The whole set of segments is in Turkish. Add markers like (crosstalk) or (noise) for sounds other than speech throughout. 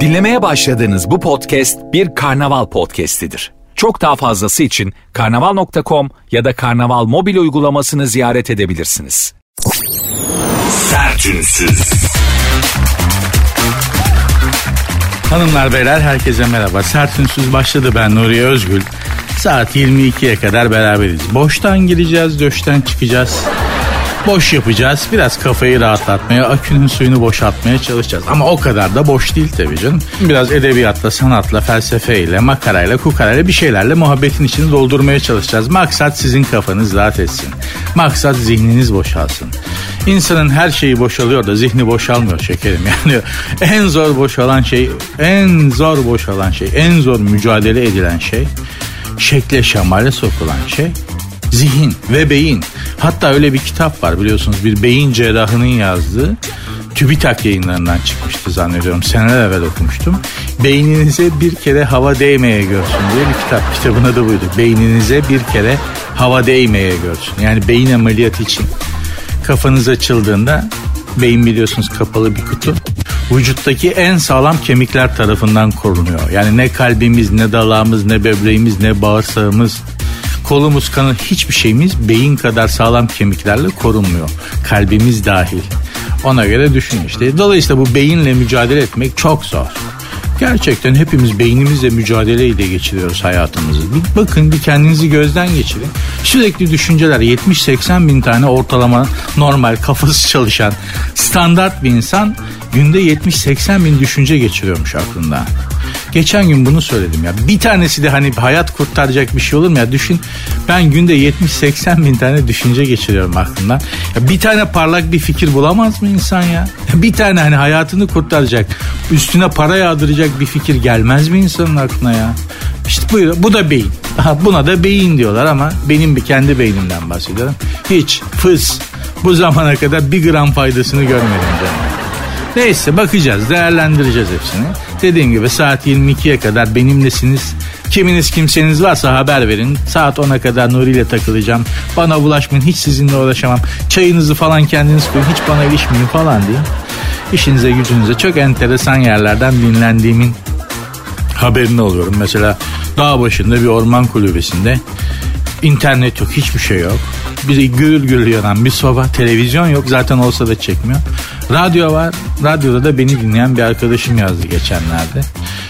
Dinlemeye başladığınız bu podcast bir karnaval podcastidir. Çok daha fazlası için karnaval.com ya da karnaval mobil uygulamasını ziyaret edebilirsiniz. Sertünsüz. Hanımlar beyler herkese merhaba. Sertünsüz başladı ben Nuri Özgül. Saat 22'ye kadar beraberiz. Boştan gireceğiz, döşten çıkacağız. Boş yapacağız. Biraz kafayı rahatlatmaya, akünün suyunu boşaltmaya çalışacağız. Ama o kadar da boş değil tabii canım. Biraz edebiyatla, sanatla, felsefeyle, makarayla, kukarayla bir şeylerle muhabbetin içini doldurmaya çalışacağız. Maksat sizin kafanız rahat etsin. Maksat zihniniz boşalsın. İnsanın her şeyi boşalıyor da zihni boşalmıyor şekerim. (laughs) Yani en zor boşalan şey, en zor boşalan şey, en zor mücadele edilen şey, şekle şemale sokulan şey zihin ve beyin. Hatta öyle bir kitap var biliyorsunuz bir beyin cerrahının yazdığı TÜBİTAK yayınlarından çıkmıştı zannediyorum. Seneler evvel okumuştum. Beyninize bir kere hava değmeye görsün diye bir kitap. Kitabın adı buydu. Beyninize bir kere hava değmeye görsün. Yani beyin ameliyatı için kafanız açıldığında beyin biliyorsunuz kapalı bir kutu. Vücuttaki en sağlam kemikler tarafından korunuyor. Yani ne kalbimiz, ne dalağımız, ne böbreğimiz, ne bağırsağımız, kolumuz, kanı hiçbir şeyimiz beyin kadar sağlam kemiklerle korunmuyor. Kalbimiz dahil. Ona göre düşün işte. Dolayısıyla bu beyinle mücadele etmek çok zor. Gerçekten hepimiz beynimizle mücadeleyle geçiriyoruz hayatımızı. Bir bakın bir kendinizi gözden geçirin. Sürekli düşünceler 70-80 bin tane ortalama normal kafası çalışan standart bir insan günde 70-80 bin düşünce geçiriyormuş aklında. Geçen gün bunu söyledim ya. Bir tanesi de hani hayat kurtaracak bir şey olur mu ya? Düşün ben günde 70-80 bin tane düşünce geçiriyorum aklımdan. Ya bir tane parlak bir fikir bulamaz mı insan ya? Bir tane hani hayatını kurtaracak, üstüne para yağdıracak bir fikir gelmez mi insanın aklına ya? İşte buyur, bu da beyin. Buna da beyin diyorlar ama benim bir kendi beynimden bahsediyorum. Hiç fıs bu zamana kadar bir gram faydasını görmedim canım. Neyse bakacağız değerlendireceğiz hepsini. Dediğim gibi saat 22'ye kadar benimlesiniz. Kiminiz kimseniz varsa haber verin. Saat 10'a kadar Nuri ile takılacağım. Bana bulaşmayın hiç sizinle uğraşamam. Çayınızı falan kendiniz koyun hiç bana ilişmeyin falan diye. İşinize gücünüze çok enteresan yerlerden dinlendiğimin haberini oluyorum. Mesela dağ başında bir orman kulübesinde internet yok hiçbir şey yok. Bir gürül gürül yanan bir soba televizyon yok zaten olsa da çekmiyor. Radyo var radyoda da beni dinleyen bir arkadaşım yazdı geçenlerde.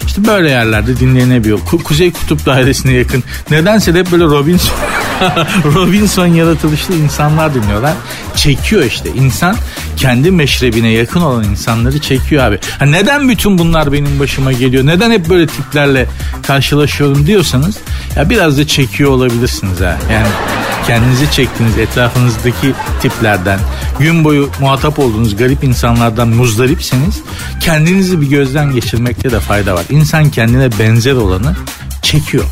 İşte böyle yerlerde dinlenebiliyor. Ku- Kuzey Kutup Dairesi'ne yakın. Nedense de hep böyle Robinson (laughs) Robinson yaratılışlı insanlar dinliyorlar. Çekiyor işte. İnsan kendi meşrebine yakın olan insanları çekiyor abi. Ha neden bütün bunlar benim başıma geliyor? Neden hep böyle tiplerle karşılaşıyorum diyorsanız ya biraz da çekiyor olabilirsiniz ha. Yani kendinizi çektiğiniz etrafınızdaki tiplerden gün boyu muhatap olduğunuz garip insanlardan muzdaripseniz kendinizi bir gözden geçirmekte de fayda var. İnsan kendine benzer olanı çekiyor.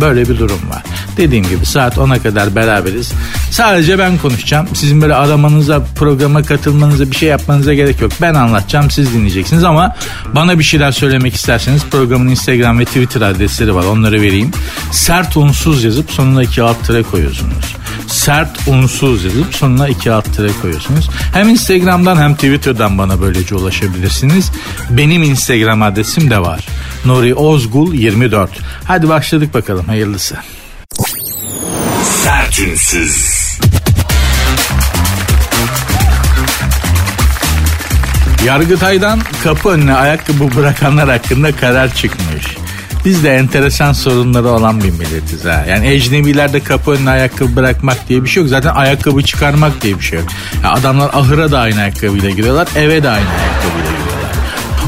Böyle bir durum var. Dediğim gibi saat 10'a kadar beraberiz. Sadece ben konuşacağım. Sizin böyle aramanıza, programa katılmanıza, bir şey yapmanıza gerek yok. Ben anlatacağım, siz dinleyeceksiniz ama bana bir şeyler söylemek isterseniz programın Instagram ve Twitter adresleri var. Onları vereyim. Sert unsuz yazıp sonuna iki alt tere koyuyorsunuz. Sert unsuz yazıp sonuna iki alt tere koyuyorsunuz. Hem Instagram'dan hem Twitter'dan bana böylece ulaşabilirsiniz. Benim Instagram adresim de var. Nuri Ozgul 24. Hadi başladık bakalım hayırlısı. Sertünsüz. Yargıtay'dan kapı önüne ayakkabı bırakanlar hakkında karar çıkmış. Biz de enteresan sorunları olan bir milletiz ha. Yani ecnebilerde kapı önüne ayakkabı bırakmak diye bir şey yok. Zaten ayakkabı çıkarmak diye bir şey yok. Ya adamlar ahıra da aynı ayakkabıyla giriyorlar, eve de aynı ayakkabıyla giriyorlar.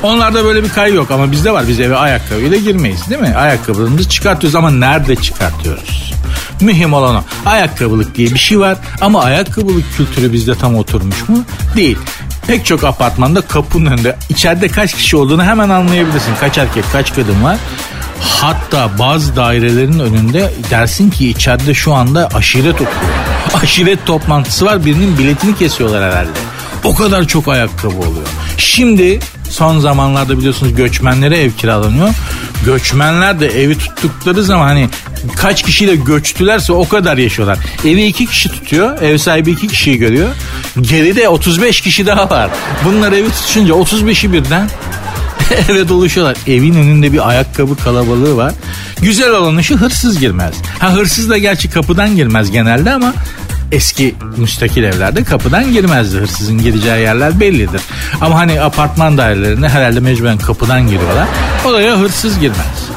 Onlarda böyle bir kayı yok ama bizde var. Biz eve ayakkabıyla girmeyiz değil mi? Ayakkabılarımızı çıkartıyoruz ama nerede çıkartıyoruz? Mühim olan o. Ayakkabılık diye bir şey var ama ayakkabılık kültürü bizde tam oturmuş mu? Değil. Pek çok apartmanda kapının önünde içeride kaç kişi olduğunu hemen anlayabilirsin. Kaç erkek kaç kadın var. Hatta bazı dairelerin önünde dersin ki içeride şu anda aşiret okuyor. (laughs) Aşiret toplantısı var birinin biletini kesiyorlar herhalde. O kadar çok ayakkabı oluyor. Şimdi son zamanlarda biliyorsunuz göçmenlere ev kiralanıyor. Göçmenler de evi tuttukları zaman hani kaç kişiyle göçtülerse o kadar yaşıyorlar. Evi iki kişi tutuyor. Ev sahibi iki kişiyi görüyor. Geride 35 kişi daha var. Bunlar evi tutunca 35'i birden (laughs) eve doluşuyorlar. Evin önünde bir ayakkabı kalabalığı var. Güzel olan şu hırsız girmez. Ha hırsız da gerçi kapıdan girmez genelde ama eski müstakil evlerde kapıdan girmezdi. Hırsızın gireceği yerler bellidir. Ama hani apartman dairelerinde herhalde mecburen kapıdan giriyorlar. Oraya hırsız girmez.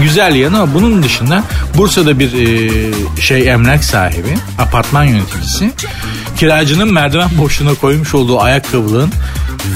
Güzel yanı ama bunun dışında Bursa'da bir e, şey emlak sahibi, apartman yöneticisi kiracının merdiven boşluğuna koymuş olduğu ayakkabılığın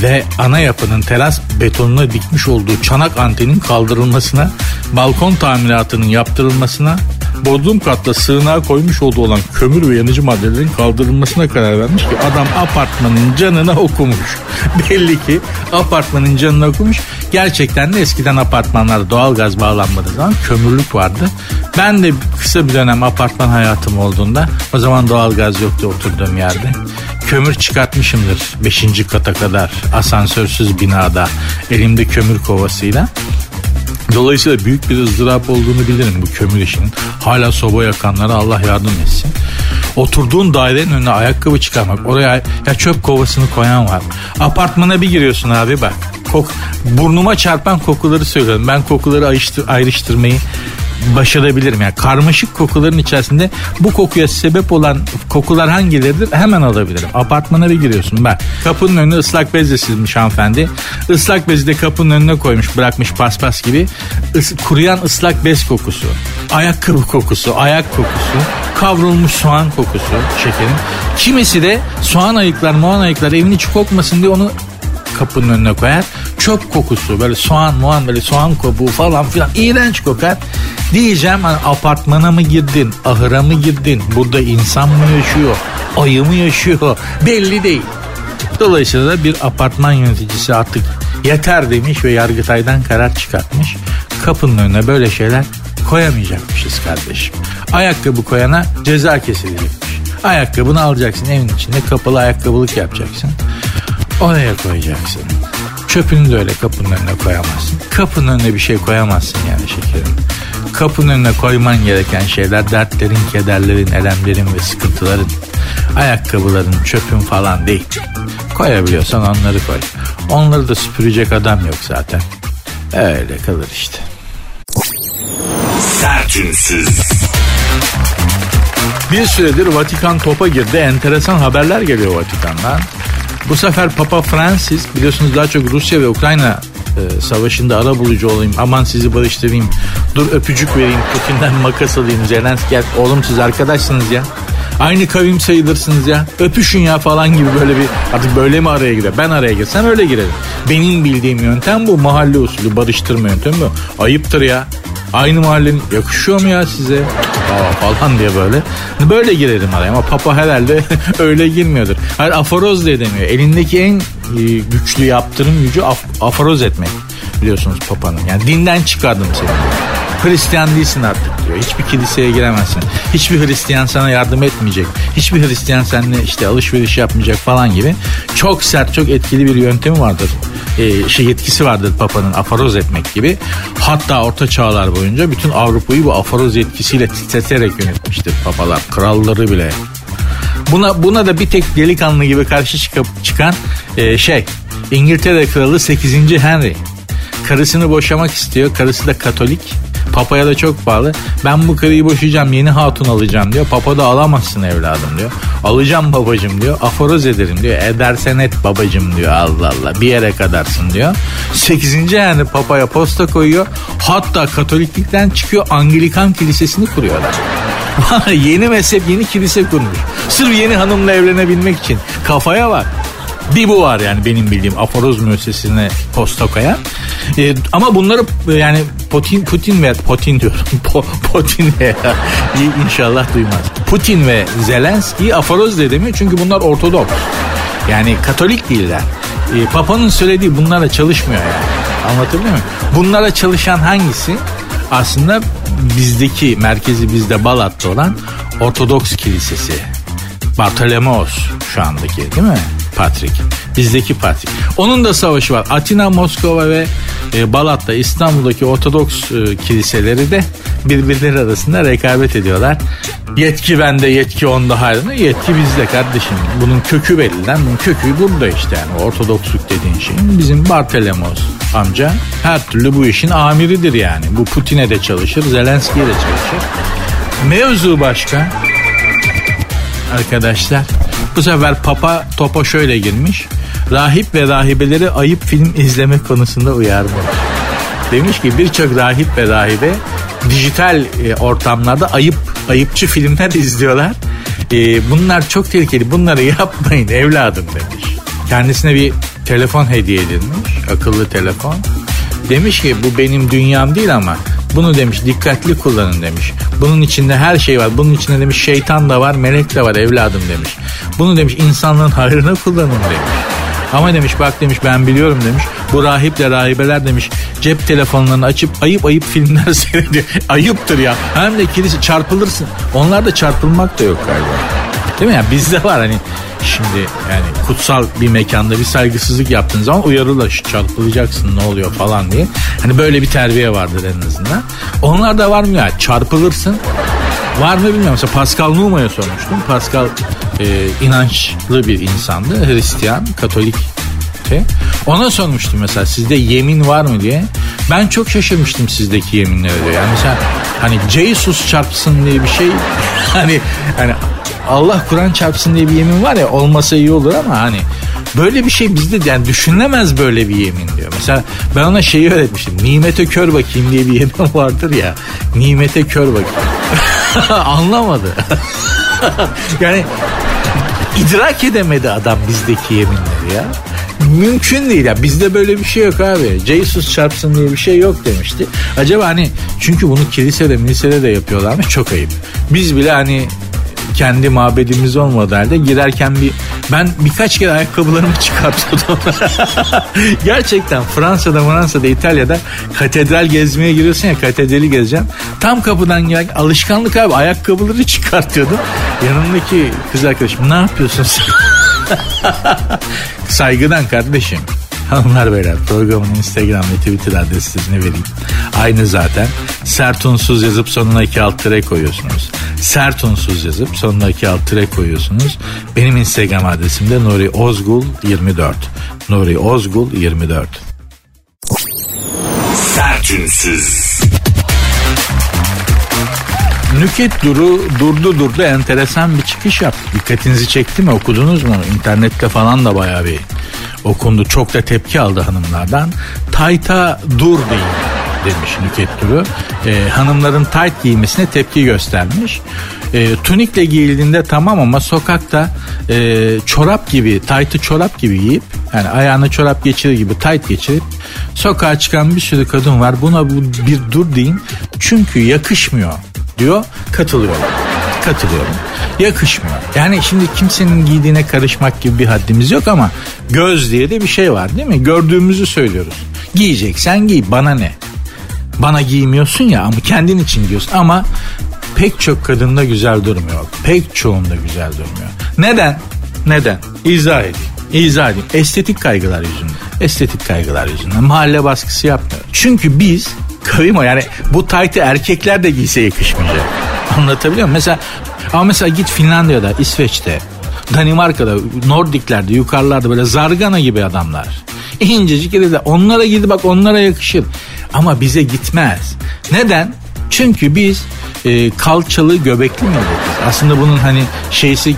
ve ana yapının teras betonuna dikmiş olduğu çanak antenin kaldırılmasına, balkon tamiratının yaptırılmasına, bodrum katta sığınağa koymuş olduğu olan kömür ve yanıcı maddelerin kaldırılmasına karar vermiş ki adam apartmanın canına okumuş. (laughs) Belli ki apartmanın canına okumuş. Gerçekten de eskiden apartmanlarda doğalgaz bağlanmadığı zaman kömürlük vardı. Ben de kısa bir dönem apartman hayatım olduğunda o zaman doğalgaz yoktu oturduğum yerde. Kömür çıkartmışımdır 5. kata kadar asansörsüz binada elimde kömür kovasıyla. Dolayısıyla büyük bir ızdırap olduğunu bilirim bu kömür işinin. Hala soba yakanlara Allah yardım etsin. Oturduğun dairenin önüne ayakkabı çıkarmak. Oraya ya çöp kovasını koyan var. Apartmana bir giriyorsun abi bak. Kok, burnuma çarpan kokuları söylüyorum. Ben kokuları ayrıştır, ayrıştırmayı başarabilirim. Yani karmaşık kokuların içerisinde bu kokuya sebep olan kokular hangileridir hemen alabilirim. Apartmana bir giriyorsun bak kapının önüne ıslak bezle silmiş hanımefendi. Islak bezi de kapının önüne koymuş bırakmış paspas gibi. Is, kuruyan ıslak bez kokusu. Ayakkabı kokusu, ayak kokusu. Kavrulmuş soğan kokusu şekerim. Kimisi de soğan ayıklar, moğan ayıklar evin içi kokmasın diye onu kapının önüne koyar. Çöp kokusu böyle soğan muan böyle soğan kopuğu falan filan iğrenç kokar. Diyeceğim apartmana mı girdin, ahıra mı girdin, burada insan mı yaşıyor, ayı mı yaşıyor belli değil. Dolayısıyla bir apartman yöneticisi artık yeter demiş ve Yargıtay'dan karar çıkartmış. Kapının önüne böyle şeyler koyamayacakmışız kardeşim. Ayakkabı koyana ceza kesilecekmiş. Ayakkabını alacaksın evin içinde kapalı ayakkabılık yapacaksın. Oraya koyacaksın. Çöpünü de öyle kapının önüne koyamazsın. Kapının önüne bir şey koyamazsın yani şekerim. Kapının önüne koyman gereken şeyler dertlerin, kederlerin, elemlerin ve sıkıntıların. Ayakkabıların, çöpün falan değil. Koyabiliyorsan onları koy. Onları da süpürecek adam yok zaten. Öyle kalır işte. Sertünsüz. Bir süredir Vatikan topa girdi. Enteresan haberler geliyor Vatikan'dan. Bu sefer Papa Francis biliyorsunuz daha çok Rusya ve Ukrayna e, savaşında ara bulucu olayım. Aman sizi barıştırayım. Dur öpücük vereyim. Putin'den makas alayım. Zelenski oğlum siz arkadaşsınız ya. Aynı kavim sayılırsınız ya. Öpüşün ya falan gibi böyle bir artık böyle mi araya girer? Ben araya girsem öyle girerim. Benim bildiğim yöntem bu. Mahalle usulü barıştırma yöntemi bu. Ayıptır ya. Aynı mahallenin yakışıyor mu ya size? Aa, falan diye böyle. Böyle girerim araya ama papa herhalde (laughs) öyle girmiyordur. Hayır aforoz diye demiyor. Elindeki en e, güçlü yaptırım gücü af, aforoz etmek. Biliyorsunuz papanın. Yani dinden çıkardım seni. Hristiyan değilsin artık diyor. Hiçbir kiliseye giremezsin. Hiçbir Hristiyan sana yardım etmeyecek. Hiçbir Hristiyan seninle işte alışveriş yapmayacak falan gibi. Çok sert, çok etkili bir yöntemi vardır. Ee, şey yetkisi vardır Papa'nın aforoz etmek gibi. Hatta orta çağlar boyunca bütün Avrupa'yı bu aforoz yetkisiyle titreterek yönetmiştir papalar. Kralları bile. Buna buna da bir tek delikanlı gibi karşı çıkıp çıkan e, şey İngiltere kralı 8. Henry. Karısını boşamak istiyor. Karısı da Katolik. Papaya da çok bağlı. Ben bu karıyı boşayacağım yeni hatun alacağım diyor. Papa da alamazsın evladım diyor. Alacağım babacım diyor. Aforoz ederim diyor. Edersen et babacım diyor Allah Allah. Bir yere kadarsın diyor. Sekizinci yani papaya posta koyuyor. Hatta Katoliklikten çıkıyor Anglikan kilisesini kuruyorlar. (laughs) yeni mezhep yeni kilise kurmuş. Sırf yeni hanımla evlenebilmek için. Kafaya bak. Bir bu var yani benim bildiğim aforoz müessesesine posta koyan. Ee, ama bunları yani Putin Putin ve Putin diyorum. (laughs) Po, Putin ve (laughs) inşallah duymaz. Putin ve Zelenski aforoz de demiyor çünkü bunlar Ortodoks. Yani Katolik değiller. Ee, Papa'nın söylediği bunlara çalışmıyor yani. Anlatabiliyor muyum? Bunlara çalışan hangisi? Aslında bizdeki merkezi bizde Balat'ta olan Ortodoks Kilisesi. Bartolomeos şu andaki değil mi? Patrick. Bizdeki Patrick. Onun da savaşı var. Atina, Moskova ve e, Balat'ta İstanbul'daki Ortodoks e, kiliseleri de birbirleri arasında rekabet ediyorlar. Yetki bende, yetki onda hayrına. Yetki bizde kardeşim. Bunun kökü belli lan. Bunun kökü burada işte yani. Ortodoksluk dediğin şeyin. Bizim Bartelemos amca her türlü bu işin amiridir yani. Bu Putin'e de çalışır, Zelenski'ye de çalışır. Mevzu başka. Arkadaşlar bu sefer Papa topa şöyle girmiş. Rahip ve rahibeleri ayıp film izleme konusunda uyarmış. Demiş ki birçok rahip ve rahibe dijital e, ortamlarda ayıp ayıpçı filmler izliyorlar. E, bunlar çok tehlikeli. Bunları (laughs) yapmayın evladım demiş. Kendisine bir telefon hediye edilmiş. Akıllı telefon. Demiş ki bu benim dünyam değil ama bunu demiş dikkatli kullanın demiş. Bunun içinde her şey var. Bunun içinde demiş şeytan da var, melek de var evladım demiş. Bunu demiş insanlığın hayrına kullanın demiş. Ama demiş bak demiş ben biliyorum demiş. Bu rahiple rahibeler demiş cep telefonlarını açıp ayıp ayıp filmler (laughs) seyrediyor. Ayıptır ya. Hem de kilise çarpılırsın. Onlarda çarpılmak da yok galiba. Değil mi ya? Bizde var hani şimdi yani kutsal bir mekanda bir saygısızlık yaptığın zaman uyarırlar çarpılacaksın ne oluyor falan diye. Hani böyle bir terbiye vardır en azından. Onlar da var mı ya? Çarpılırsın. Var mı bilmiyorum. Mesela Pascal Numa'ya sormuştum. Pascal e, inançlı bir insandı. Hristiyan, Katolik ona sormuştum mesela sizde yemin var mı diye. Ben çok şaşırmıştım sizdeki yeminlere diyor. Yani mesela hani Jesus çarpsın diye bir şey (laughs) hani hani Allah Kur'an çarpsın diye bir yemin var ya olmasa iyi olur ama hani böyle bir şey bizde yani düşünülemez böyle bir yemin diyor. Mesela ben ona şeyi öğretmiştim. Nimete kör bakayım diye bir yemin (laughs) vardır ya. Nimete kör bakayım. (laughs) Anlamadı. (laughs) yani idrak edemedi adam bizdeki yeminleri ya. Mümkün değil ya bizde böyle bir şey yok abi. Jesus çarpsın diye bir şey yok demişti. Acaba hani çünkü bunu kilisede milisede de yapıyorlarmış çok ayıp. Biz bile hani kendi mabedimiz olmadı halde girerken bir ben birkaç kere ayakkabılarımı (laughs) çıkartıyordum. (laughs) Gerçekten Fransa'da Fransa'da İtalya'da katedral gezmeye giriyorsun ya katedrali gezeceğim. Tam kapıdan gel alışkanlık abi ayakkabıları çıkartıyordum. Yanımdaki kız arkadaşım ne yapıyorsun sen? (laughs) Saygıdan kardeşim. Hanımlar beyler programın Instagram ve Twitter adresini vereyim. Aynı zaten. Sert unsuz yazıp sonuna iki alt tere koyuyorsunuz. Sert unsuz yazıp sonuna iki alt tere koyuyorsunuz. Benim Instagram adresim de Nuri Ozgul 24. Nuri Ozgul 24. Sertünsüz. Nüket Duru durdu durdu enteresan bir çıkış yaptı. Dikkatinizi çekti mi okudunuz mu? İnternette falan da bayağı bir okundu. Çok da tepki aldı hanımlardan. Tayta dur deyin demiş Nüket Duru. Ee, hanımların tayt giymesine tepki göstermiş. Ee, tunikle giyildiğinde tamam ama sokakta e, çorap gibi, taytı çorap gibi giyip yani ayağına çorap geçirir gibi tayt geçirip sokağa çıkan bir sürü kadın var. Buna bu bir dur deyin. Çünkü yakışmıyor diyor. Katılıyorum. Katılıyorum. Yakışmıyor. Yani şimdi kimsenin giydiğine karışmak gibi bir haddimiz yok ama göz diye de bir şey var değil mi? Gördüğümüzü söylüyoruz. Giyeceksen giy bana ne? Bana giymiyorsun ya ama kendin için giyiyorsun ama pek çok kadında güzel durmuyor. Pek çoğunda güzel durmuyor. Neden? Neden? İzah edeyim. İzah edeyim. Estetik kaygılar yüzünden. Estetik kaygılar yüzünden. Mahalle baskısı yapmıyor. Çünkü biz O yani bu taytı erkekler de giyse yakışmayacak. Anlatabiliyor muyum? Mesela ama mesela git Finlandiya'da, İsveç'te, Danimarka'da, Nordiklerde, yukarılarda böyle zargana gibi adamlar. İncecik de onlara gidi bak onlara yakışır. Ama bize gitmez. Neden? Çünkü biz e, kalçalı göbekli milletiz. Aslında bunun hani şeysi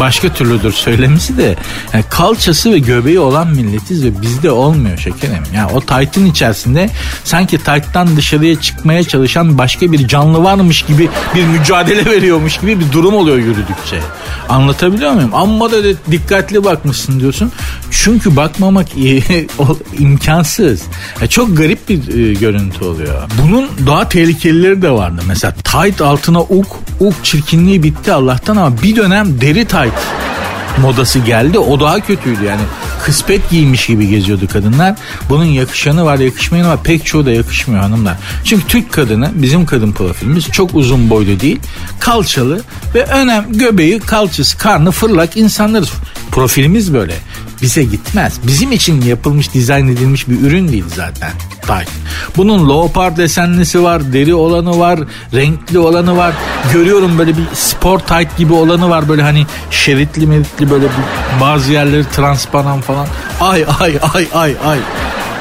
başka türlüdür söylemesi de yani kalçası ve göbeği olan milletiz ve bizde olmuyor şekerim. Yani o taytın içerisinde sanki tayttan dışarıya çıkmaya çalışan başka bir canlı varmış gibi bir mücadele (laughs) veriyormuş gibi bir durum oluyor yürüdükçe. Anlatabiliyor muyum? Amma da dikkatli bakmışsın diyorsun. Çünkü bakmamak (laughs) imkansız. Yani çok garip bir e, görüntü oluyor. Bunun daha tehlikelileri de vardı. Mesela tayt altına uk, uk çirkinliği bitti Allah'tan ama bir dönem deri tayt tight modası geldi. O daha kötüydü yani. Kıspet giymiş gibi geziyordu kadınlar. Bunun yakışanı var yakışmayanı var. Pek çoğu da yakışmıyor hanımlar. Çünkü Türk kadını bizim kadın profilimiz çok uzun boylu değil. Kalçalı ve önem göbeği kalçası karnı fırlak insanlarız. Profilimiz böyle. Bize gitmez. Bizim için yapılmış, dizayn edilmiş bir ürün değil zaten. Tight. Bunun leopard desenlisi var, deri olanı var, renkli olanı var. Görüyorum böyle bir spor tight gibi olanı var. Böyle hani şeritli meritli böyle bir, bazı yerleri transparan falan. Ay ay ay ay ay.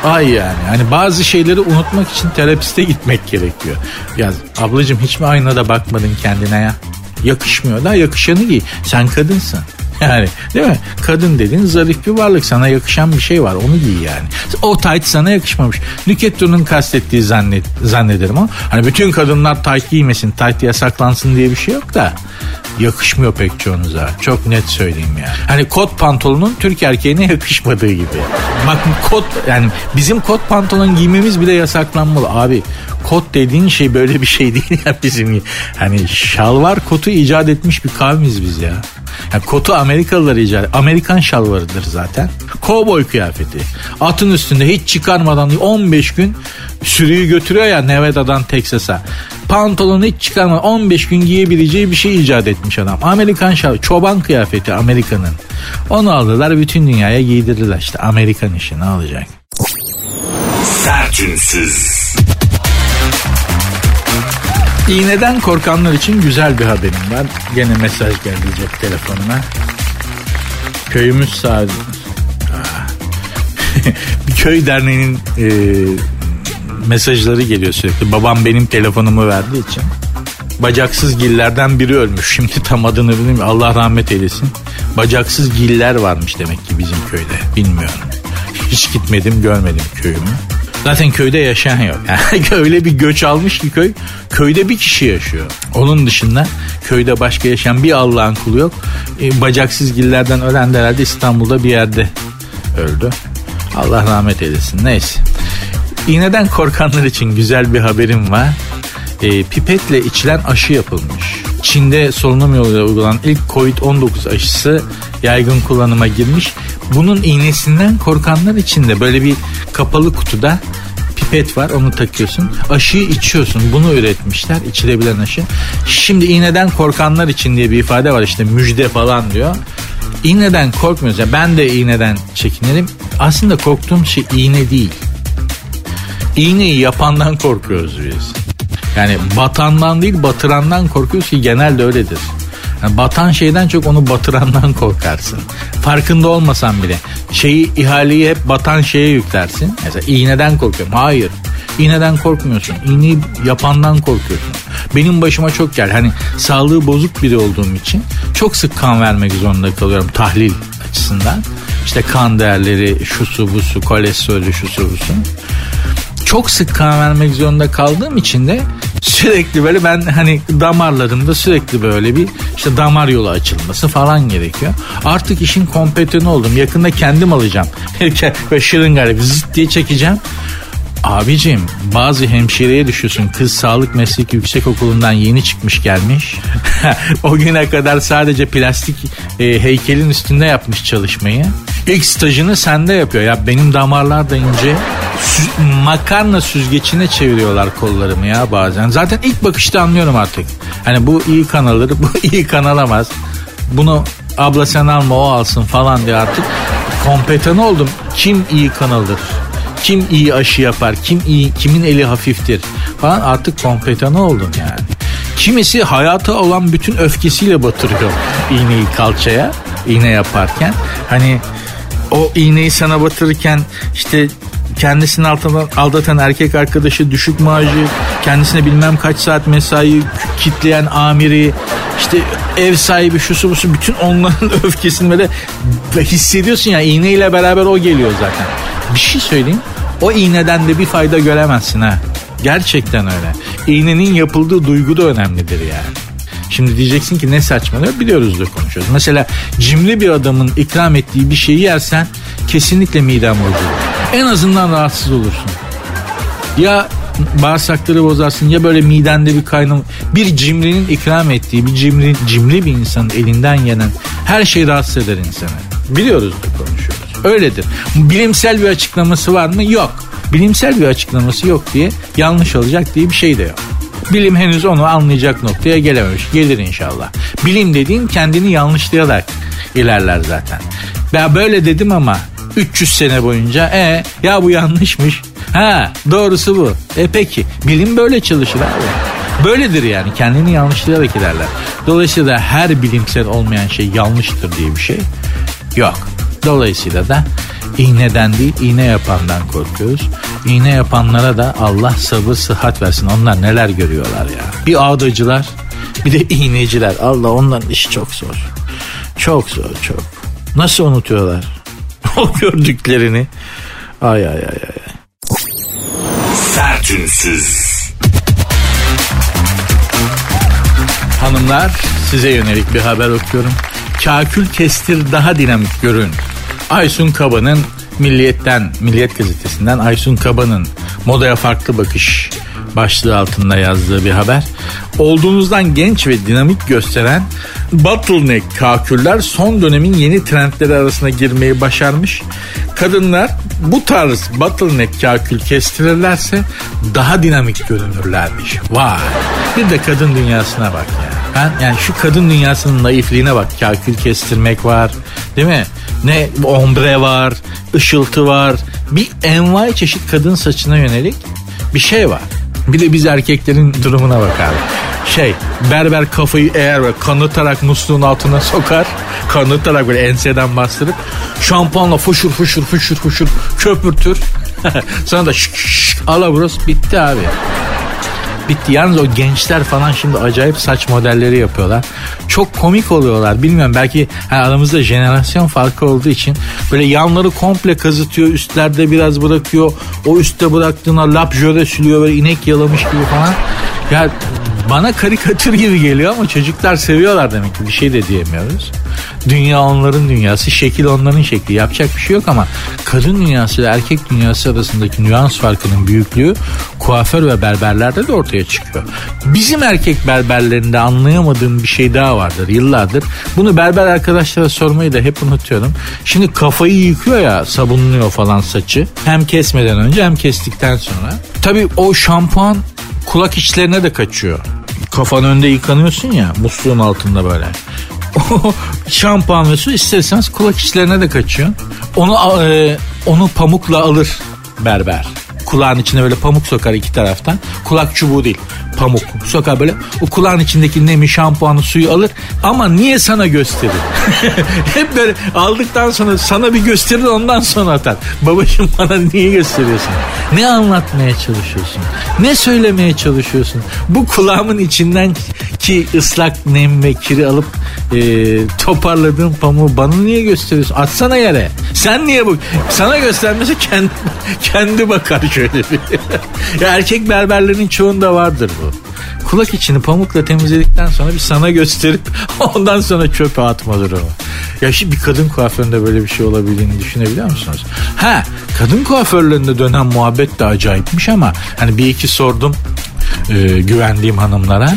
Ay yani. Hani bazı şeyleri unutmak için terapiste gitmek gerekiyor. Ya ablacığım hiç mi aynada bakmadın kendine ya? Yakışmıyor da yakışanı giy. Sen kadınsın. (laughs) Yani değil mi? Kadın dediğin zarif bir varlık. Sana yakışan bir şey var. Onu giy yani. O tight sana yakışmamış. Nüketto'nun kastettiği zannet, zannederim ama hani bütün kadınlar tight giymesin, tight yasaklansın diye bir şey yok da yakışmıyor pek çoğunuza. Çok net söyleyeyim yani. Hani kot pantolonun Türk erkeğine yakışmadığı gibi. Bak kot yani bizim kot pantolon giymemiz bile yasaklanmalı. Abi kot dediğin şey böyle bir şey değil ya bizim. Hani şalvar kotu icat etmiş bir kavmiz biz ya. Yani kotu Amerikalılar icat Amerikan şalvarıdır zaten. Kovboy kıyafeti. Atın üstünde hiç çıkarmadan 15 gün sürüyü götürüyor ya Nevada'dan Texas'a. Pantolonu hiç çıkarmadan 15 gün giyebileceği bir şey icat etmiş adam. Amerikan şal, çoban kıyafeti Amerika'nın. Onu aldılar bütün dünyaya giydirdiler işte Amerikan işi ne olacak? Sertünsüz. İğneden korkanlar için güzel bir haberim var. Gene mesaj geldi cep telefonuna. Köyümüz sadece... (laughs) bir köy derneğinin e, mesajları geliyor sürekli. Babam benim telefonumu verdiği için. Bacaksız gillerden biri ölmüş. Şimdi tam adını bilmiyorum. Allah rahmet eylesin. Bacaksız giller varmış demek ki bizim köyde. Bilmiyorum. Hiç gitmedim görmedim köyümü. Zaten köyde yaşayan yok. (laughs) Yani öyle bir göç almış ki köy. Köyde bir kişi yaşıyor. Onun dışında köyde başka yaşayan bir Allah'ın kulu yok. E, bacaksız gillerden ölen de herhalde İstanbul'da bir yerde öldü. Allah rahmet eylesin. Neyse. İğneden korkanlar için güzel bir haberim var. E, pipetle içilen aşı yapılmış. Çin'de solunum yoluyla uygulanan ilk Covid-19 aşısı yaygın kullanıma girmiş. Bunun iğnesinden korkanlar için de böyle bir kapalı kutuda pipet var onu takıyorsun. Aşıyı içiyorsun. Bunu üretmişler. içilebilen aşı. Şimdi iğneden korkanlar için diye bir ifade var işte müjde falan diyor. İğneden korkmuyoruz. Yani ben de iğneden çekinirim. Aslında korktuğum şey iğne değil. İğneyi yapandan korkuyoruz biz. Yani batandan değil batırandan korkuyoruz ki genelde öyledir. Yani batan şeyden çok onu batırandan (laughs) korkarsın. Farkında olmasan bile. Şeyi ihaleyi hep batan şeye yüklersin. Mesela iğneden korkuyorum. Hayır. İğneden korkmuyorsun. İğneyi yapandan korkuyorsun. Benim başıma çok gel. Hani sağlığı bozuk biri olduğum için çok sık kan vermek zorunda kalıyorum tahlil açısından. İşte kan değerleri, şusu busu, kolesterolü şusu busu çok sık kan vermek zorunda kaldığım için de sürekli böyle ben hani damarlarımda sürekli böyle bir işte damar yolu açılması falan gerekiyor. Artık işin kompetörü oldum. Yakında kendim alacağım. (laughs) Böyle şırıngayla zıt diye çekeceğim. Abicim bazı hemşireye düşüyorsun kız sağlık meslek yüksek okulundan yeni çıkmış gelmiş. (laughs) o güne kadar sadece plastik e, heykelin üstünde yapmış çalışmayı. İlk stajını sende yapıyor. Ya benim damarlar da ince. Sü- makarna süzgecine çeviriyorlar kollarımı ya bazen. Zaten ilk bakışta anlıyorum artık. Hani bu iyi kan alır, (laughs) bu iyi kan alamaz. Bunu abla sen alma o alsın falan diye artık kompetan oldum. Kim iyi kan alır? Kim iyi aşı yapar? Kim iyi, kimin eli hafiftir? Falan artık kompetanı oldum yani. Kimisi hayata olan bütün öfkesiyle batırıyor iğneyi kalçaya iğne yaparken. Hani o iğneyi sana batırırken işte kendisini altından aldatan erkek arkadaşı düşük maaşı, kendisine bilmem kaç saat mesai kitleyen amiri, işte ev sahibi şusu busu bütün onların (laughs) öfkesini böyle hissediyorsun ya iğneyle beraber o geliyor zaten. Bir şey söyleyeyim o iğneden de bir fayda göremezsin ha. Gerçekten öyle. İğnenin yapıldığı duygu da önemlidir yani. Şimdi diyeceksin ki ne saçmalıyor biliyoruz da konuşuyoruz. Mesela cimri bir adamın ikram ettiği bir şeyi yersen kesinlikle miden bozulur. En azından rahatsız olursun. Ya bağırsakları bozarsın ya böyle midende bir kaynama. Bir cimrinin ikram ettiği bir cimri, cimri bir insanın elinden yenen her şey rahatsız eder insanı. Biliyoruz da konuşuyoruz. Öyledir. Bilimsel bir açıklaması var mı? Yok. Bilimsel bir açıklaması yok diye yanlış olacak diye bir şey de yok. Bilim henüz onu anlayacak noktaya gelememiş. Gelir inşallah. Bilim dediğin kendini yanlışlayarak ilerler zaten. Ben böyle dedim ama 300 sene boyunca e ya bu yanlışmış. Ha doğrusu bu. E peki bilim böyle çalışır abi. Böyledir yani kendini yanlışlayarak ilerler. Dolayısıyla her bilimsel olmayan şey yanlıştır diye bir şey yok. Dolayısıyla da iğneden değil iğne yapandan korkuyoruz. İğne yapanlara da Allah sabır sıhhat versin. Onlar neler görüyorlar ya. Bir ağdacılar bir de iğneciler. Allah onların işi çok zor. Çok zor çok. Nasıl unutuyorlar (laughs) o gördüklerini? Ay ay ay ay. Sertünsüz. Hanımlar size yönelik bir haber okuyorum. Kakül kestir daha dinamik görün. Aysun Kaba'nın Milliyet'ten, Milliyet gazetesinden Aysun Kaba'nın modaya farklı bakış başlığı altında yazdığı bir haber. Olduğunuzdan genç ve dinamik gösteren bottleneck kaküller son dönemin yeni trendleri arasına girmeyi başarmış. Kadınlar bu tarz bottleneck kakül kestirirlerse daha dinamik görünürlermiş. Vay. Bir de kadın dünyasına bak ya. Ben yani şu kadın dünyasının naifliğine bak. Kakül kestirmek var. Değil mi? Ne ombre var, ışıltı var. Bir envai çeşit kadın saçına yönelik bir şey var. Bir de biz erkeklerin durumuna bak abi. Şey berber kafayı eğer ve kanıtarak musluğun altına sokar. Kanıtarak böyle enseden bastırıp şampuanla fuşur fuşur fuşur fuşur köpürtür. (laughs) Sonra da şık şık alabros bitti abi bitti. Yalnız o gençler falan şimdi acayip saç modelleri yapıyorlar. Çok komik oluyorlar. Bilmiyorum belki hani aramızda jenerasyon farkı olduğu için böyle yanları komple kazıtıyor. Üstlerde biraz bırakıyor. O üstte bıraktığına lap jöre sülüyor böyle inek yalamış gibi falan. Ya bana karikatür gibi geliyor ama çocuklar seviyorlar demek ki bir şey de diyemiyoruz. Dünya onların dünyası, şekil onların şekli. Yapacak bir şey yok ama kadın dünyası ile erkek dünyası arasındaki nüans farkının büyüklüğü kuaför ve berberlerde de ortaya çıkıyor. Bizim erkek berberlerinde anlayamadığım bir şey daha vardır yıllardır. Bunu berber arkadaşlara sormayı da hep unutuyorum. Şimdi kafayı yıkıyor ya sabunluyor falan saçı. Hem kesmeden önce hem kestikten sonra. Tabii o şampuan kulak içlerine de kaçıyor. Kafan önde yıkanıyorsun ya musluğun altında böyle. (laughs) Şampuan ve su isterseniz kulak içlerine de kaçıyor. Onu e, onu pamukla alır berber. Kulağın içine böyle pamuk sokar iki taraftan. Kulak çubuğu değil pamuk sokar böyle. O kulağın içindeki nemi şampuanı suyu alır. Ama niye sana gösterir? (laughs) Hep böyle aldıktan sonra sana bir gösterir ondan sonra atar. Babacım bana niye gösteriyorsun? Ne anlatmaya çalışıyorsun? Ne söylemeye çalışıyorsun? Bu kulağımın içinden ki ıslak nem ve kiri alıp e, toparladığım pamuğu bana niye gösteriyorsun? Atsana yere. Sen niye bu? Sana göstermesi kendi, (laughs) kendi bakar şöyle bir. (laughs) ya erkek berberlerin çoğunda vardır bu. Kulak içini pamukla temizledikten sonra bir sana gösterip (laughs) ondan sonra çöpe atma durumu. Ya şimdi bir kadın kuaföründe böyle bir şey olabildiğini düşünebiliyor musunuz? Ha kadın kuaförlerinde dönen muhabbet de acayipmiş ama hani bir iki sordum e, güvendiğim hanımlara.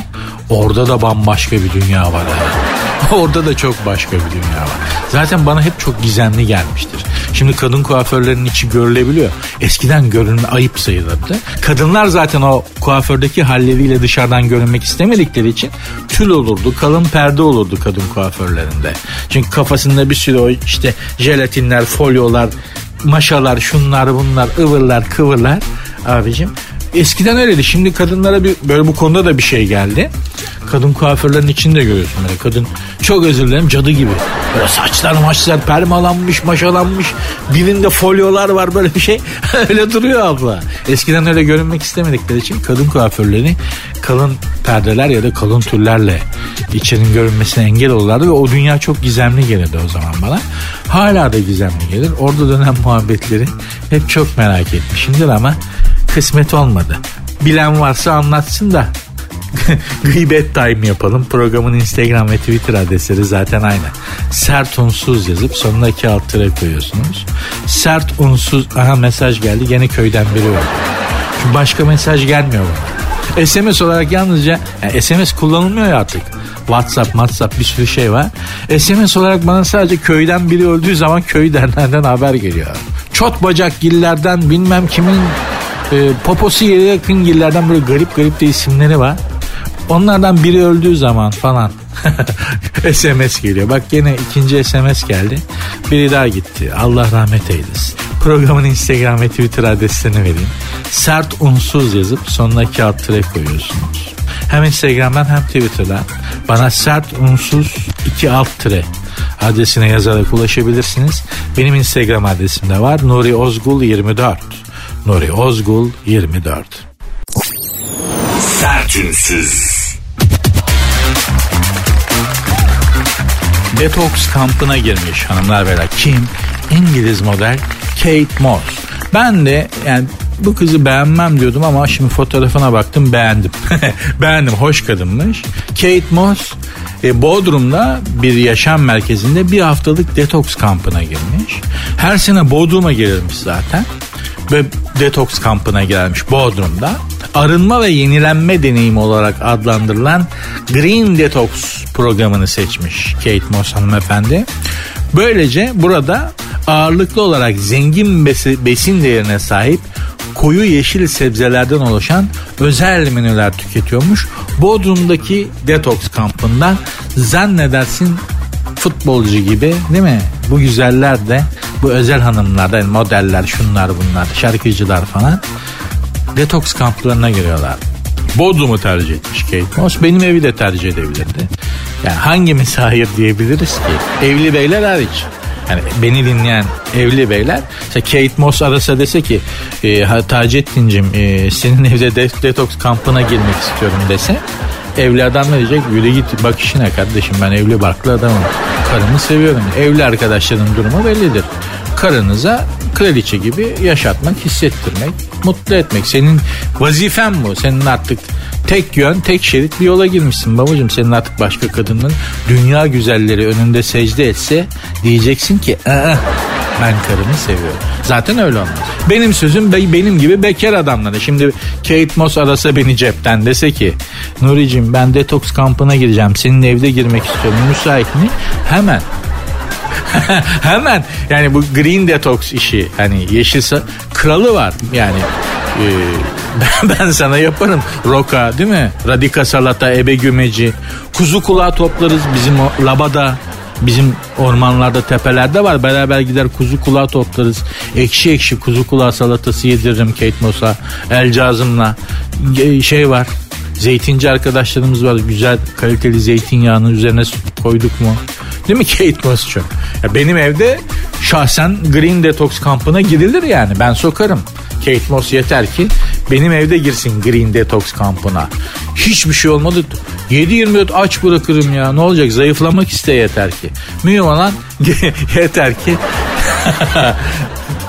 Orada da bambaşka bir dünya var. Yani. (laughs) Orada da çok başka bir dünya var. Zaten bana hep çok gizemli gelmiştir. Şimdi kadın kuaförlerinin içi görülebiliyor. Eskiden görünme ayıp sayılırdı. Kadınlar zaten o kuafördeki halleriyle dışarıdan görünmek istemedikleri için tül olurdu, kalın perde olurdu kadın kuaförlerinde. Çünkü kafasında bir sürü o işte jelatinler, folyolar, maşalar, şunlar bunlar, ıvırlar, kıvırlar abicim. Eskiden öyleydi. Şimdi kadınlara bir böyle bu konuda da bir şey geldi. Kadın kuaförlerin içinde görüyorsun böyle. Kadın çok özür dilerim cadı gibi. Böyle saçlar maçlar permalanmış maşalanmış. Birinde folyolar var böyle bir şey. (laughs) öyle duruyor abla. Eskiden öyle görünmek istemedikleri için kadın kuaförleri kalın perdeler ya da kalın türlerle içerinin görünmesine engel olurlardı ve o dünya çok gizemli gelirdi o zaman bana. Hala da gizemli gelir. Orada dönen muhabbetleri hep çok merak etmişimdir ama kısmet olmadı. Bilen varsa anlatsın da (laughs) gıybet time yapalım. Programın Instagram ve Twitter adresleri zaten aynı. Sert unsuz yazıp sonuna iki alt koyuyorsunuz. Sert unsuz aha mesaj geldi gene köyden biri var. Çünkü başka mesaj gelmiyor bana. SMS olarak yalnızca yani SMS kullanılmıyor ya artık. WhatsApp, WhatsApp bir sürü şey var. SMS olarak bana sadece köyden biri öldüğü zaman köy derlerden haber geliyor. Çot bacak gillerden bilmem kimin e, poposu yere yakın gillerden böyle garip garip de isimleri var. Onlardan biri öldüğü zaman falan (laughs) SMS geliyor. Bak gene ikinci SMS geldi. Biri daha gitti. Allah rahmet eylesin. Programın Instagram ve Twitter adreslerini vereyim. Sert unsuz yazıp sonuna alt tire koyuyorsunuz. Hem Instagram'dan hem Twitter'dan bana sert unsuz iki alt tire adresine yazarak ulaşabilirsiniz. Benim Instagram adresim de var. Nuri Ozgul 24. Nuri Ozgul 24. Sertünsüz. Detox kampına girmiş hanımlar beyler. Kim? İngiliz model Kate Moss. Ben de yani bu kızı beğenmem diyordum ama şimdi fotoğrafına baktım beğendim. (laughs) beğendim hoş kadınmış. Kate Moss e, Bodrum'da bir yaşam merkezinde bir haftalık detoks kampına girmiş. Her sene Bodrum'a gelirmiş zaten. Ve detoks kampına gelmiş Bodrum'da. Arınma ve yenilenme deneyimi olarak adlandırılan Green Detox programını seçmiş Kate Moss hanımefendi. Böylece burada ağırlıklı olarak zengin besin değerine sahip koyu yeşil sebzelerden oluşan özel menüler tüketiyormuş. Bodrum'daki detoks kampından zannedersin futbolcu gibi değil mi? Bu güzeller de bu özel hanımlar yani modeller şunlar bunlar şarkıcılar falan detoks kamplarına giriyorlar. Bodrum'u tercih etmiş Kate Moss. Benim evi de tercih edebilirdi. Yani hangimiz hayır diyebiliriz ki? Evli beyler hariç. Yani beni dinleyen evli beyler işte Kate Moss arasa dese ki e, Taceddin'cim e, senin evde de, detoks kampına girmek istiyorum dese evli adam ne diyecek? Yürü git bak işine kardeşim ben evli barklı adamım. Karımı seviyorum. Evli arkadaşların durumu bellidir. Karınıza kraliçe gibi yaşatmak, hissettirmek, mutlu etmek. Senin vazifen bu. Senin artık tek yön, tek şerit bir yola girmişsin babacığım. Senin artık başka kadının dünya güzelleri önünde secde etse diyeceksin ki Aa, ben karımı seviyorum. Zaten öyle olmaz. Benim sözüm benim gibi bekar adamlara. Şimdi Kate Moss arasa beni cepten dese ki Nuri'cim ben detoks kampına gireceğim. Senin evde girmek istiyorum. Müsait mi? Hemen (laughs) Hemen yani bu green detox işi hani yeşil kralı var yani e, (laughs) ben sana yaparım roka değil mi? Radika salata, ebe gümeci, kuzu kulağı toplarız bizim o labada bizim ormanlarda tepelerde var. Beraber gider kuzu kulağı toplarız. Ekşi ekşi kuzu kulağı salatası yediririm Kate Moss'a. El cazımla. Şey var. Zeytinci arkadaşlarımız var. Güzel kaliteli zeytinyağını üzerine koyduk mu? Değil mi Kate Moss çok? Ya benim evde şahsen Green Detox kampına girilir yani. Ben sokarım. Kate Moss yeter ki benim evde girsin Green Detox kampına. Hiçbir şey olmadı. 7-24 aç bırakırım ya. Ne olacak? Zayıflamak iste yeter ki. Mühim olan (laughs) yeter ki (laughs)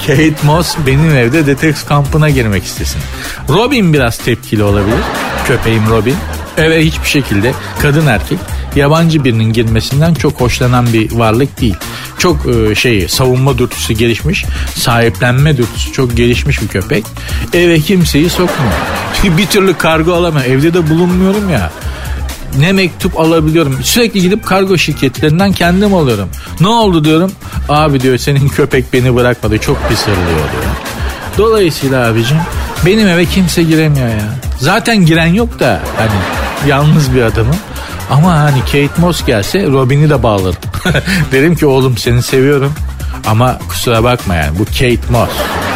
Kate Moss benim evde detox kampına girmek istesin. Robin biraz tepkili olabilir. Köpeğim Robin. Eve hiçbir şekilde kadın erkek yabancı birinin girmesinden çok hoşlanan bir varlık değil. Çok e, şey savunma dürtüsü gelişmiş, sahiplenme dürtüsü çok gelişmiş bir köpek. Eve kimseyi sokmuyor. bir türlü kargo alamıyor. Evde de bulunmuyorum ya ne mektup alabiliyorum. Sürekli gidip kargo şirketlerinden kendim alıyorum. Ne oldu diyorum. Abi diyor senin köpek beni bırakmadı. Çok pis hırlıyor diyor. Dolayısıyla abicim benim eve kimse giremiyor ya. Zaten giren yok da hani yalnız bir adamım. Ama hani Kate Moss gelse Robin'i de bağlarım. (laughs) Derim ki oğlum seni seviyorum. Ama kusura bakma yani bu Kate Moss.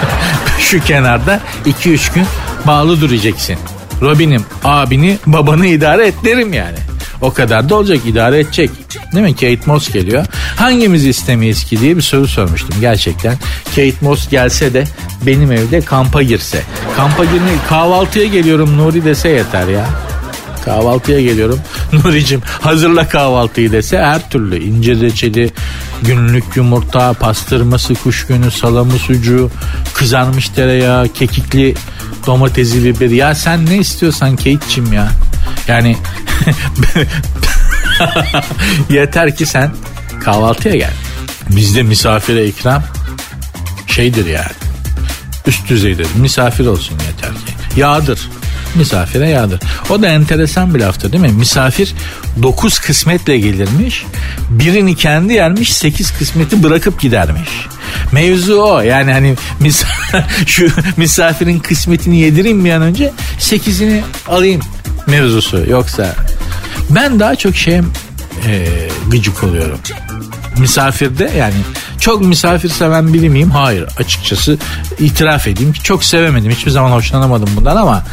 (laughs) Şu kenarda 2-3 gün bağlı duracaksın. Robin'im abini babanı idare et derim yani. O kadar da olacak idare edecek. Değil mi? Kate Moss geliyor. Hangimiz istemeyiz ki diye bir soru sormuştum gerçekten. Kate Moss gelse de benim evde kampa girse. Kampa girme kahvaltıya geliyorum Nuri dese yeter ya. Kahvaltıya geliyorum. (laughs) Nuri'cim hazırla kahvaltıyı dese her türlü ince reçeli, günlük yumurta, pastırması, kuş günü, salamı, sucuğu, kızarmış tereyağı, kekikli domatesi, biberi. Ya sen ne istiyorsan Kate'cim ya. Yani (laughs) yeter ki sen kahvaltıya gel. Bizde misafire ikram şeydir yani. Üst düzeydir. Misafir olsun yeter ki. Yağdır misafire yağdır. O da enteresan bir laftır değil mi? Misafir dokuz kısmetle gelirmiş. Birini kendi yermiş sekiz kısmeti bırakıp gidermiş. Mevzu o yani hani mis (laughs) şu misafirin kısmetini yedireyim bir an önce sekizini alayım mevzusu yoksa ben daha çok şey e, gıcık oluyorum. Misafirde yani çok misafir seven biri miyim? Hayır açıkçası itiraf edeyim ki çok sevemedim. Hiçbir zaman hoşlanamadım bundan ama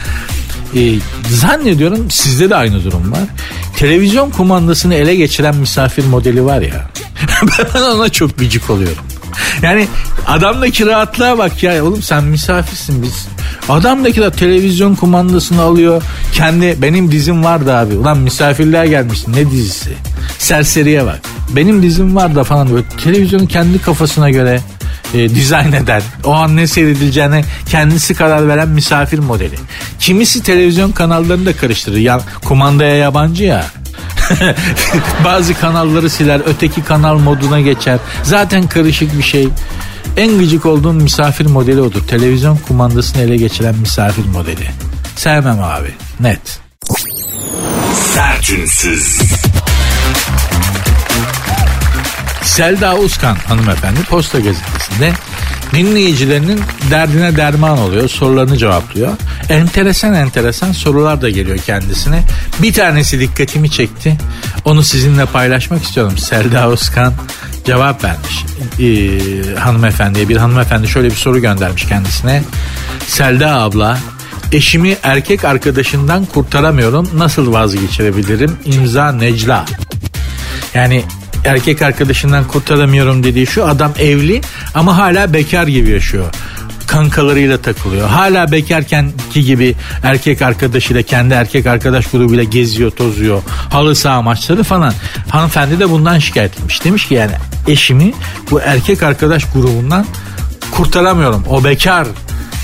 e, zannediyorum sizde de aynı durum var. Televizyon kumandasını ele geçiren misafir modeli var ya. (laughs) ben ona çok gıcık oluyorum. Yani adamdaki rahatlığa bak ya oğlum sen misafirsin biz. Adamdaki de televizyon kumandasını alıyor. Kendi benim dizim vardı abi. Ulan misafirliğe gelmişsin ne dizisi? Serseriye bak. Benim dizim var da falan böyle televizyonu kendi kafasına göre e, dizayn eden, o an ne seyredileceğine kendisi karar veren misafir modeli. Kimisi televizyon kanallarını da karıştırır. Ya, kumandaya yabancı ya. (laughs) Bazı kanalları siler, öteki kanal moduna geçer. Zaten karışık bir şey. En gıcık olduğum misafir modeli odur. Televizyon kumandasını ele geçiren misafir modeli. Sevmem abi. Net. Sertünsüz. Selda Uzkan hanımefendi Posta Gazetesi'nde dinleyicilerinin derdine derman oluyor. Sorularını cevaplıyor. Enteresan enteresan sorular da geliyor kendisine. Bir tanesi dikkatimi çekti. Onu sizinle paylaşmak istiyorum. Selda Uzkan cevap vermiş. Ee, hanımefendiye bir hanımefendi şöyle bir soru göndermiş kendisine. Selda abla eşimi erkek arkadaşından kurtaramıyorum. Nasıl vazgeçirebilirim? İmza Necla. Yani erkek arkadaşından kurtaramıyorum dediği şu adam evli ama hala bekar gibi yaşıyor kankalarıyla takılıyor. Hala bekarkenki gibi erkek arkadaşıyla kendi erkek arkadaş grubuyla geziyor, tozuyor. Halı saha maçları falan. Hanımefendi de bundan şikayet etmiş. Demiş ki yani eşimi bu erkek arkadaş grubundan kurtaramıyorum. O bekar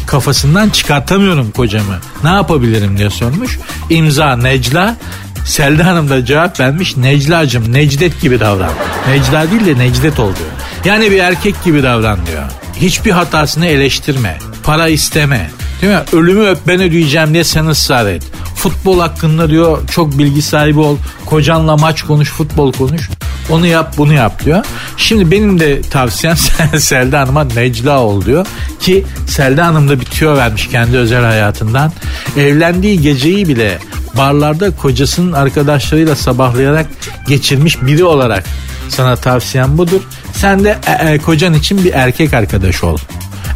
kafasından çıkartamıyorum kocamı. Ne yapabilirim diye sormuş. İmza Necla Selda Hanım da cevap vermiş. Necla'cım Necdet gibi davran. Necla değil de Necdet ol diyor. Yani bir erkek gibi davran diyor. Hiçbir hatasını eleştirme. Para isteme. Değil mi? Ölümü öp ben ödeyeceğim diye sen ısrar et. Futbol hakkında diyor çok bilgi sahibi ol. Kocanla maç konuş, futbol konuş. Onu yap bunu yap diyor. Şimdi benim de tavsiyem (laughs) Selda Hanım'a Necla ol diyor. Ki Selda Hanım da bitiyor vermiş kendi özel hayatından. Evlendiği geceyi bile barlarda kocasının arkadaşlarıyla sabahlayarak geçirmiş biri olarak sana tavsiyem budur. Sen de e, e, kocan için bir erkek arkadaş ol.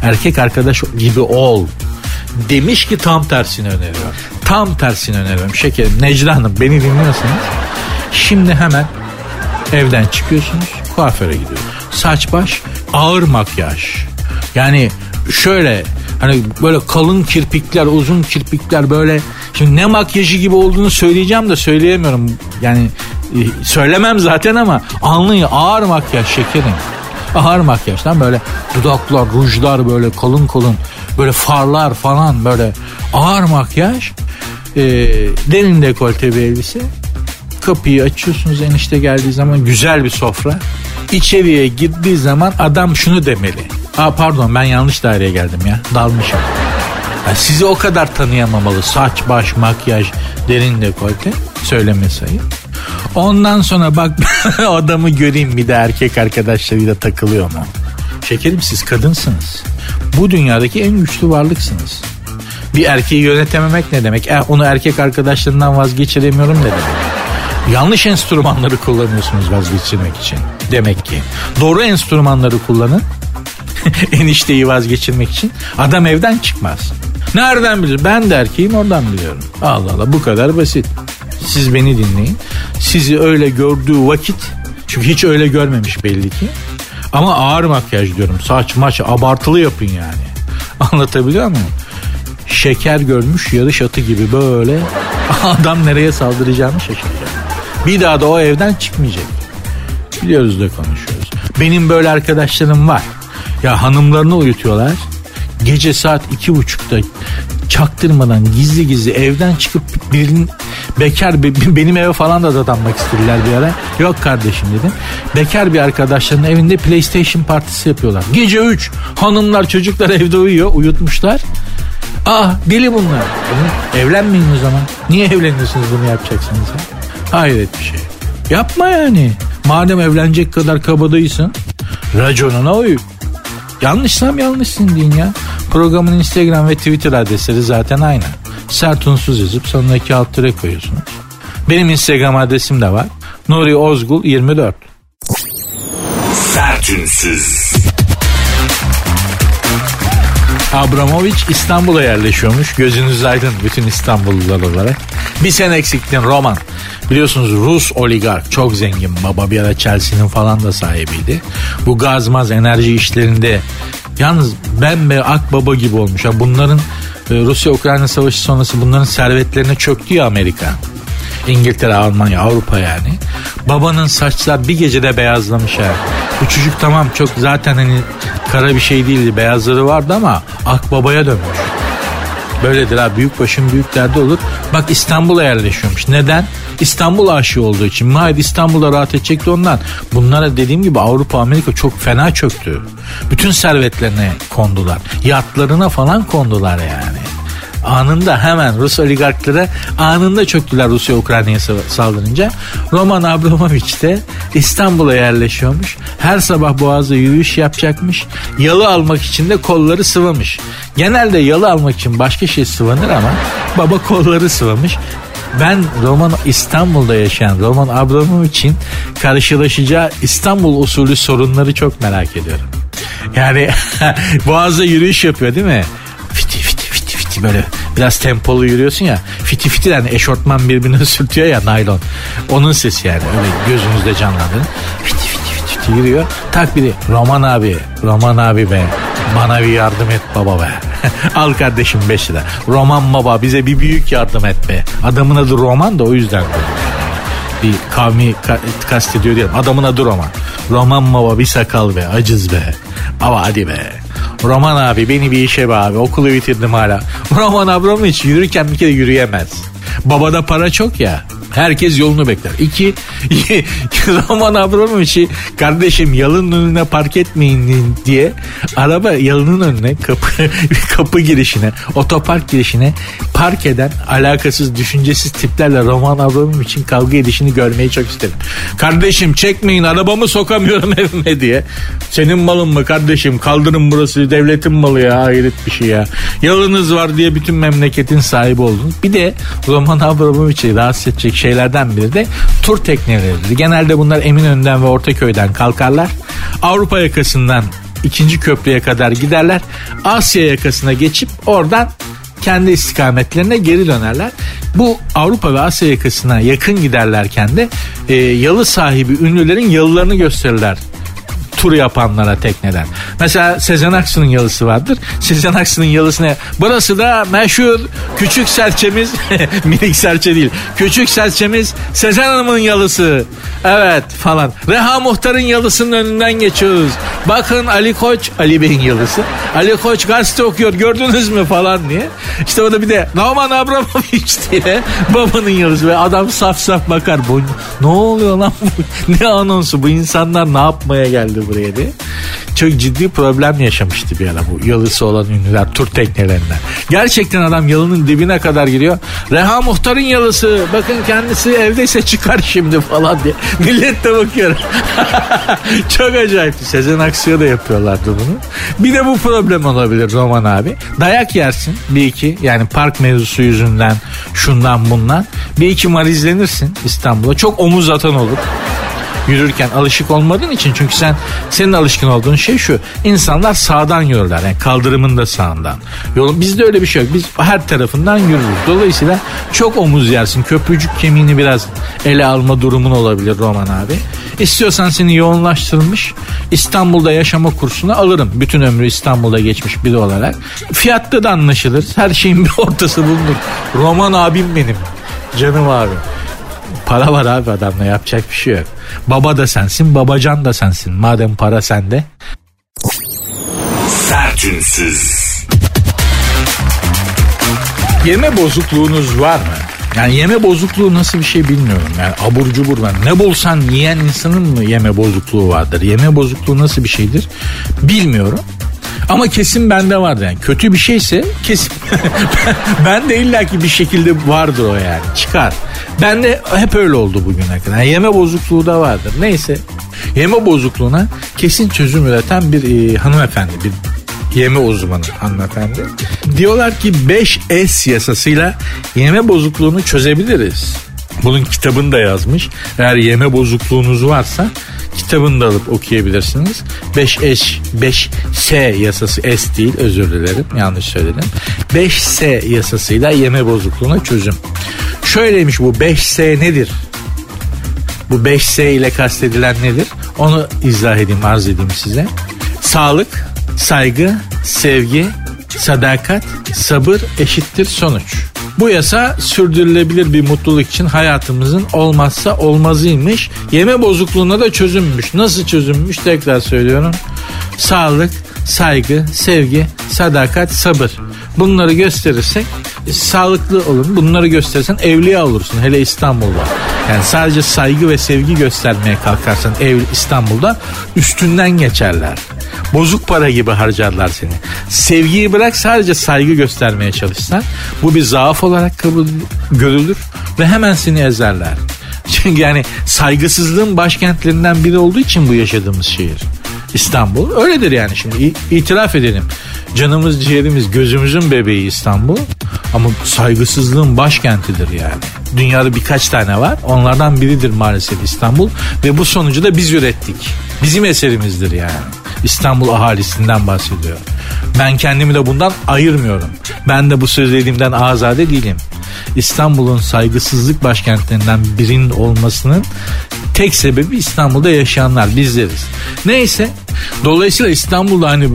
Erkek arkadaş gibi ol. Demiş ki tam tersini öneriyor. Tam tersini öneriyorum şekerim. Necla Hanım beni dinliyorsunuz. Şimdi hemen evden çıkıyorsunuz kuaföre gidiyor. Saç baş ağır makyaj. Yani şöyle hani böyle kalın kirpikler uzun kirpikler böyle. Şimdi ne makyajı gibi olduğunu söyleyeceğim de söyleyemiyorum. Yani e, söylemem zaten ama anlayın ağır makyaj şekerim. Ağır makyajdan böyle dudaklar, rujlar böyle kalın kalın böyle farlar falan böyle ağır makyaj. E, derin dekolte bir elbise. Kapıyı açıyorsunuz enişte geldiği zaman güzel bir sofra. İçeriye girdiği zaman adam şunu demeli Aa pardon ben yanlış daireye geldim ya dalmışım yani sizi o kadar tanıyamamalı saç baş makyaj derin dekolte söyleme sayı ondan sonra bak (laughs) adamı göreyim bir de erkek arkadaşlarıyla takılıyor mu şekerim siz kadınsınız bu dünyadaki en güçlü varlıksınız bir erkeği yönetememek ne demek? E, onu erkek arkadaşlarından vazgeçiremiyorum ne demek? Yanlış enstrümanları kullanıyorsunuz vazgeçirmek için. Demek ki. Doğru enstrümanları kullanın. (laughs) Enişteyi vazgeçirmek için. Adam evden çıkmaz. Nereden bilir? Ben de erkeğim oradan biliyorum. Allah Allah bu kadar basit. Siz beni dinleyin. Sizi öyle gördüğü vakit çünkü hiç öyle görmemiş belli ki. Ama ağır makyaj diyorum. Saç maç abartılı yapın yani. (laughs) Anlatabiliyor muyum? Şeker görmüş yarış atı gibi böyle (laughs) adam nereye saldıracağını şaşıracak. Bir daha da o evden çıkmayacak. Biliyoruz da konuşuyoruz. Benim böyle arkadaşlarım var. Ya hanımlarını uyutuyorlar. Gece saat iki buçukta çaktırmadan gizli gizli evden çıkıp birinin bekar benim eve falan da dadanmak istediler bir ara. Yok kardeşim dedim. Bekar bir arkadaşlarının evinde PlayStation partisi yapıyorlar. Gece 3 hanımlar çocuklar evde uyuyor uyutmuşlar. Aa deli bunlar. Evlenmeyin o zaman. Niye evleniyorsunuz bunu yapacaksınız? Ha? Hayret bir şey. Yapma yani. Madem evlenecek kadar kabadayısın raconuna uy. Yanlışsam yanlışsın deyin ya. Programın Instagram ve Twitter adresleri zaten aynı. Sert unsuz yazıp sonuna iki alt tere koyuyorsunuz. Benim Instagram adresim de var. Nuri Ozgul 24. Sertünsüz. Abramovich İstanbul'a yerleşiyormuş. Gözünüz aydın bütün İstanbullular olarak. Bir sene eksiktin Roman. Biliyorsunuz Rus oligark çok zengin baba bir ara Chelsea'nin falan da sahibiydi. Bu gazmaz enerji işlerinde yalnız bembe akbaba gibi olmuş. Ya bunların e, Rusya-Ukrayna savaşı sonrası bunların servetlerine çöktü ya Amerika. İngiltere, Almanya, Avrupa yani. Babanın saçlar bir gecede beyazlamış ha. Bu çocuk tamam çok zaten hani kara bir şey değildi. Beyazları vardı ama akbabaya dönmüş. Böyledir ha büyük başın büyük derdi olur. Bak İstanbul'a yerleşiyormuş. Neden? İstanbul aşığı olduğu için. Mahid İstanbul'da rahat edecekti ondan. Bunlara dediğim gibi Avrupa Amerika çok fena çöktü. Bütün servetlerine kondular. Yatlarına falan kondular yani anında hemen Rus oligarklara anında çöktüler Rusya Ukrayna'ya saldırınca. Roman Abramovich de İstanbul'a yerleşiyormuş. Her sabah boğazda yürüyüş yapacakmış. Yalı almak için de kolları sıvamış. Genelde yalı almak için başka şey sıvanır ama baba kolları sıvamış. Ben Roman İstanbul'da yaşayan Roman Abramovich'in karşılaşacağı İstanbul usulü sorunları çok merak ediyorum. Yani (laughs) boğazda yürüyüş yapıyor değil mi? Fiti böyle biraz tempolu yürüyorsun ya. Fiti fiti yani eşortman birbirine sürtüyor (laughs) ya naylon. Onun sesi yani öyle gözünüzde canlandırın. Fiti fiti fiti, fiti yürüyor. Tak biri Roman abi Roman abi be bana bir yardım et baba be. (laughs) Al kardeşim 5 lira. Roman baba bize bir büyük yardım et be. Adamın adı Roman da o yüzden bir kavmi ka- kastediyor diyelim. Adamın adı Roman. Roman baba bir sakal be acız be. Ama hadi be. Roman abi beni bir işe be abi okulu bitirdim hala. (laughs) Roman abram hiç yürürken bir kere yürüyemez. Babada para çok ya. Herkes yolunu bekler. İki, (laughs) Roman Abramovich'i kardeşim yalın önüne park etmeyin diye araba yalının önüne kapı (laughs) kapı girişine otopark girişine park eden alakasız düşüncesiz tiplerle Roman Abramovich'in kavga edişini görmeyi çok isterim. Kardeşim çekmeyin arabamı sokamıyorum (laughs) evime diye. Senin malın mı kardeşim kaldırın burası devletin malı ya hayret bir şey ya. Yalınız var diye bütün memleketin sahibi oldunuz. Bir de Roman Abramovich'i rahatsız edecek şeylerden biri de tur tekneleridir. Genelde bunlar Eminönü'nden ve Ortaköy'den kalkarlar. Avrupa yakasından ikinci köprüye kadar giderler. Asya yakasına geçip oradan kendi istikametlerine geri dönerler. Bu Avrupa ve Asya yakasına yakın giderlerken de e, yalı sahibi ünlülerin yalılarını gösterirler tur yapanlara tekneden. Mesela Sezen Aksu'nun yalısı vardır. Sezen Aksu'nun yalısı ne? Burası da meşhur küçük serçemiz (laughs) minik serçe değil. Küçük serçemiz Sezen Hanım'ın yalısı. Evet falan. Reha Muhtar'ın yalısının önünden geçiyoruz. Bakın Ali Koç, Ali Bey'in yalısı. Ali Koç gazete okuyor gördünüz mü falan diye. İşte orada bir de Norman Abramovich (laughs) diye babanın yalısı. Ve adam saf saf bakar. Bu, ne oluyor lan bu? (laughs) Ne anonsu? Bu insanlar ne yapmaya geldi buraya diye. Çok ciddi problem yaşamıştı bir ara bu yalısı olan ünlüler tur teknelerinden. Gerçekten adam yalının dibine kadar giriyor. Reha Muhtar'ın yalısı bakın kendisi evdeyse çıkar şimdi falan diye. Millet de bakıyor. (laughs) Çok acayip. Sezen Aksu'ya da yapıyorlardı bunu. Bir de bu problem olabilir Roman abi. Dayak yersin bir iki yani park mevzusu yüzünden şundan bundan. Bir iki marizlenirsin İstanbul'a. Çok omuz atan olur yürürken alışık olmadığın için. Çünkü sen senin alışkın olduğun şey şu. İnsanlar sağdan yürürler yani kaldırımın da sağından. Yolun bizde öyle bir şey yok. Biz her tarafından yürürüz. Dolayısıyla çok omuz yersin. Köprücük kemiğini biraz ele alma durumun olabilir Roman abi. İstiyorsan seni yoğunlaştırılmış İstanbul'da yaşama kursuna alırım. Bütün ömrü İstanbul'da geçmiş biri olarak. Fiyatta da anlaşılır. Her şeyin bir ortası bulunur. Roman abim benim. Canım abi Para var abi adamla yapacak bir şey yok. Baba da sensin, babacan da sensin. Madem para sende. Sertünsüz. Yeme bozukluğunuz var mı? Yani yeme bozukluğu nasıl bir şey bilmiyorum. Yani abur cubur ben. Ne bulsan yiyen insanın mı yeme bozukluğu vardır? Yeme bozukluğu nasıl bir şeydir? Bilmiyorum. Ama kesin bende vardı yani. Kötü bir şeyse kesin. (laughs) ben de illaki bir şekilde vardır o yani. Çıkar. Ben de hep öyle oldu bugüne kadar. Yani yeme bozukluğu da vardır. Neyse. Yeme bozukluğuna kesin çözüm üreten bir e, hanımefendi, bir yeme uzmanı hanımefendi. Diyorlar ki 5S yasasıyla yeme bozukluğunu çözebiliriz. Bunun kitabını da yazmış. Eğer yeme bozukluğunuz varsa kitabını da alıp okuyabilirsiniz. 5S 5S yasası S değil özür dilerim yanlış söyledim. 5S yasasıyla yeme bozukluğuna çözüm. Şöyleymiş bu 5S nedir? Bu 5S ile kastedilen nedir? Onu izah edeyim, arz edeyim size. Sağlık, saygı, sevgi, sadakat, sabır eşittir sonuç. Bu yasa sürdürülebilir bir mutluluk için hayatımızın olmazsa olmazıymış. Yeme bozukluğuna da çözümmüş. Nasıl çözümmüş tekrar söylüyorum. Sağlık, saygı, sevgi, sadakat, sabır. Bunları gösterirsek sağlıklı olun. Bunları gösterirsen evliya olursun. Hele İstanbul'da. Yani sadece saygı ve sevgi göstermeye kalkarsan ev İstanbul'da üstünden geçerler. Bozuk para gibi harcarlar seni. Sevgiyi bırak sadece saygı göstermeye çalışsan bu bir zaaf olarak kabul görülür ve hemen seni ezerler. (laughs) Çünkü yani saygısızlığın başkentlerinden biri olduğu için bu yaşadığımız şehir. İstanbul öyledir yani şimdi itiraf edelim. Canımız ciğerimiz gözümüzün bebeği İstanbul ama saygısızlığın başkentidir yani. Dünyada birkaç tane var onlardan biridir maalesef İstanbul ve bu sonucu da biz ürettik. Bizim eserimizdir yani. İstanbul ahalisinden bahsediyor. Ben kendimi de bundan ayırmıyorum. Ben de bu söylediğimden azade değilim. İstanbul'un saygısızlık başkentlerinden birinin olmasının tek sebebi İstanbul'da yaşayanlar bizleriz. Neyse dolayısıyla İstanbul'da hani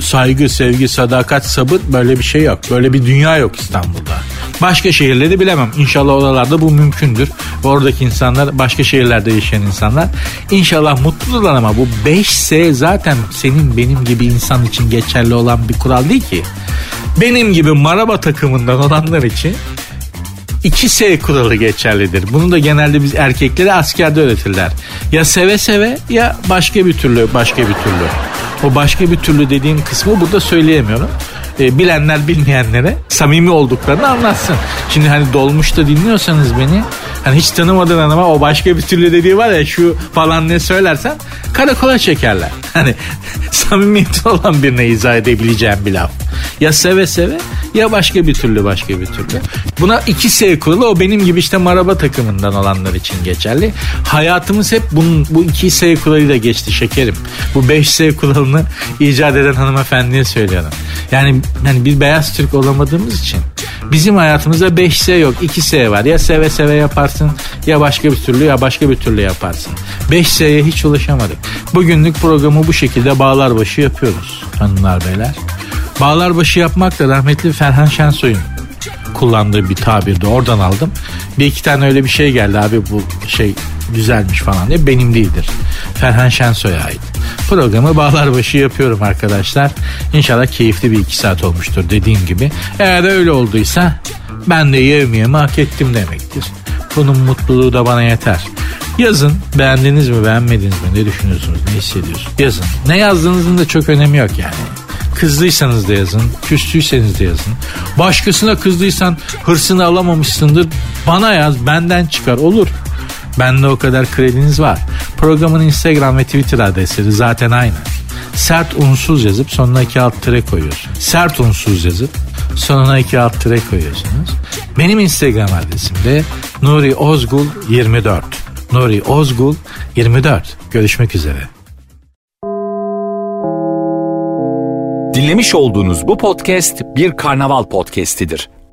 saygı, sevgi, sadakat, sabır böyle bir şey yok. Böyle bir dünya yok İstanbul'da. Başka şehirleri bilemem. İnşallah oralarda bu mümkündür. Oradaki insanlar başka şehirlerde yaşayan insanlar İnşallah mutludurlar ama bu 5S zaten senin benim gibi insan için geçerli olan bir kural değil ki. Benim gibi maraba takımından olanlar için 2S kuralı geçerlidir. Bunu da genelde biz erkeklere askerde öğretirler. Ya seve seve ya başka bir türlü başka bir türlü. O başka bir türlü dediğim kısmı burada söyleyemiyorum. E, bilenler bilmeyenlere samimi olduklarını anlatsın. Şimdi hani dolmuşta dinliyorsanız beni hani hiç tanımadığın adama o başka bir türlü dediği var ya şu falan ne söylersen karakola çekerler. (laughs) Hani samimiyeti olan birine izah edebileceğim bir laf. Ya seve seve ya başka bir türlü başka bir türlü. Buna iki S kuralı o benim gibi işte maraba takımından olanlar için geçerli. Hayatımız hep bunun, bu iki S kuralıyla geçti şekerim. Bu 5 S kuralını icat eden hanımefendiye söylüyorum. Yani hani bir beyaz Türk olamadığımız için bizim hayatımızda 5S yok 2S var. Ya seve seve yaparsın ya başka bir türlü ya başka bir türlü yaparsın. 5S'ye hiç ulaşamadık. Bugünlük programı bu şekilde bağlar başı yapıyoruz hanımlar beyler. Bağlar başı yapmak da rahmetli Ferhan Şensoy'un kullandığı bir tabirdi. Oradan aldım. Bir iki tane öyle bir şey geldi abi bu şey güzelmiş falan diye. Benim değildir. Ferhan Şensoy'a ait. Programı bağlar başı yapıyorum arkadaşlar. İnşallah keyifli bir iki saat olmuştur dediğim gibi. Eğer öyle olduysa ben de yevmiyemi hak ettim demektir. Bunun mutluluğu da bana yeter. Yazın beğendiniz mi beğenmediniz mi ne düşünüyorsunuz ne hissediyorsunuz yazın. Ne yazdığınızın da çok önemi yok yani. Kızdıysanız da yazın, küstüyseniz de yazın. Başkasına kızdıysan hırsını alamamışsındır. Bana yaz, benden çıkar olur. Bende o kadar krediniz var. Programın Instagram ve Twitter adresleri zaten aynı. Sert unsuz yazıp sonuna iki alt tire koyuyorsun. Sert unsuz yazıp sonuna iki alt tire koyuyorsunuz. Benim Instagram adresim de Nuri Ozgul 24. Nuri Ozgul 24. Görüşmek üzere. Dinlemiş olduğunuz bu podcast bir karnaval podcastidir.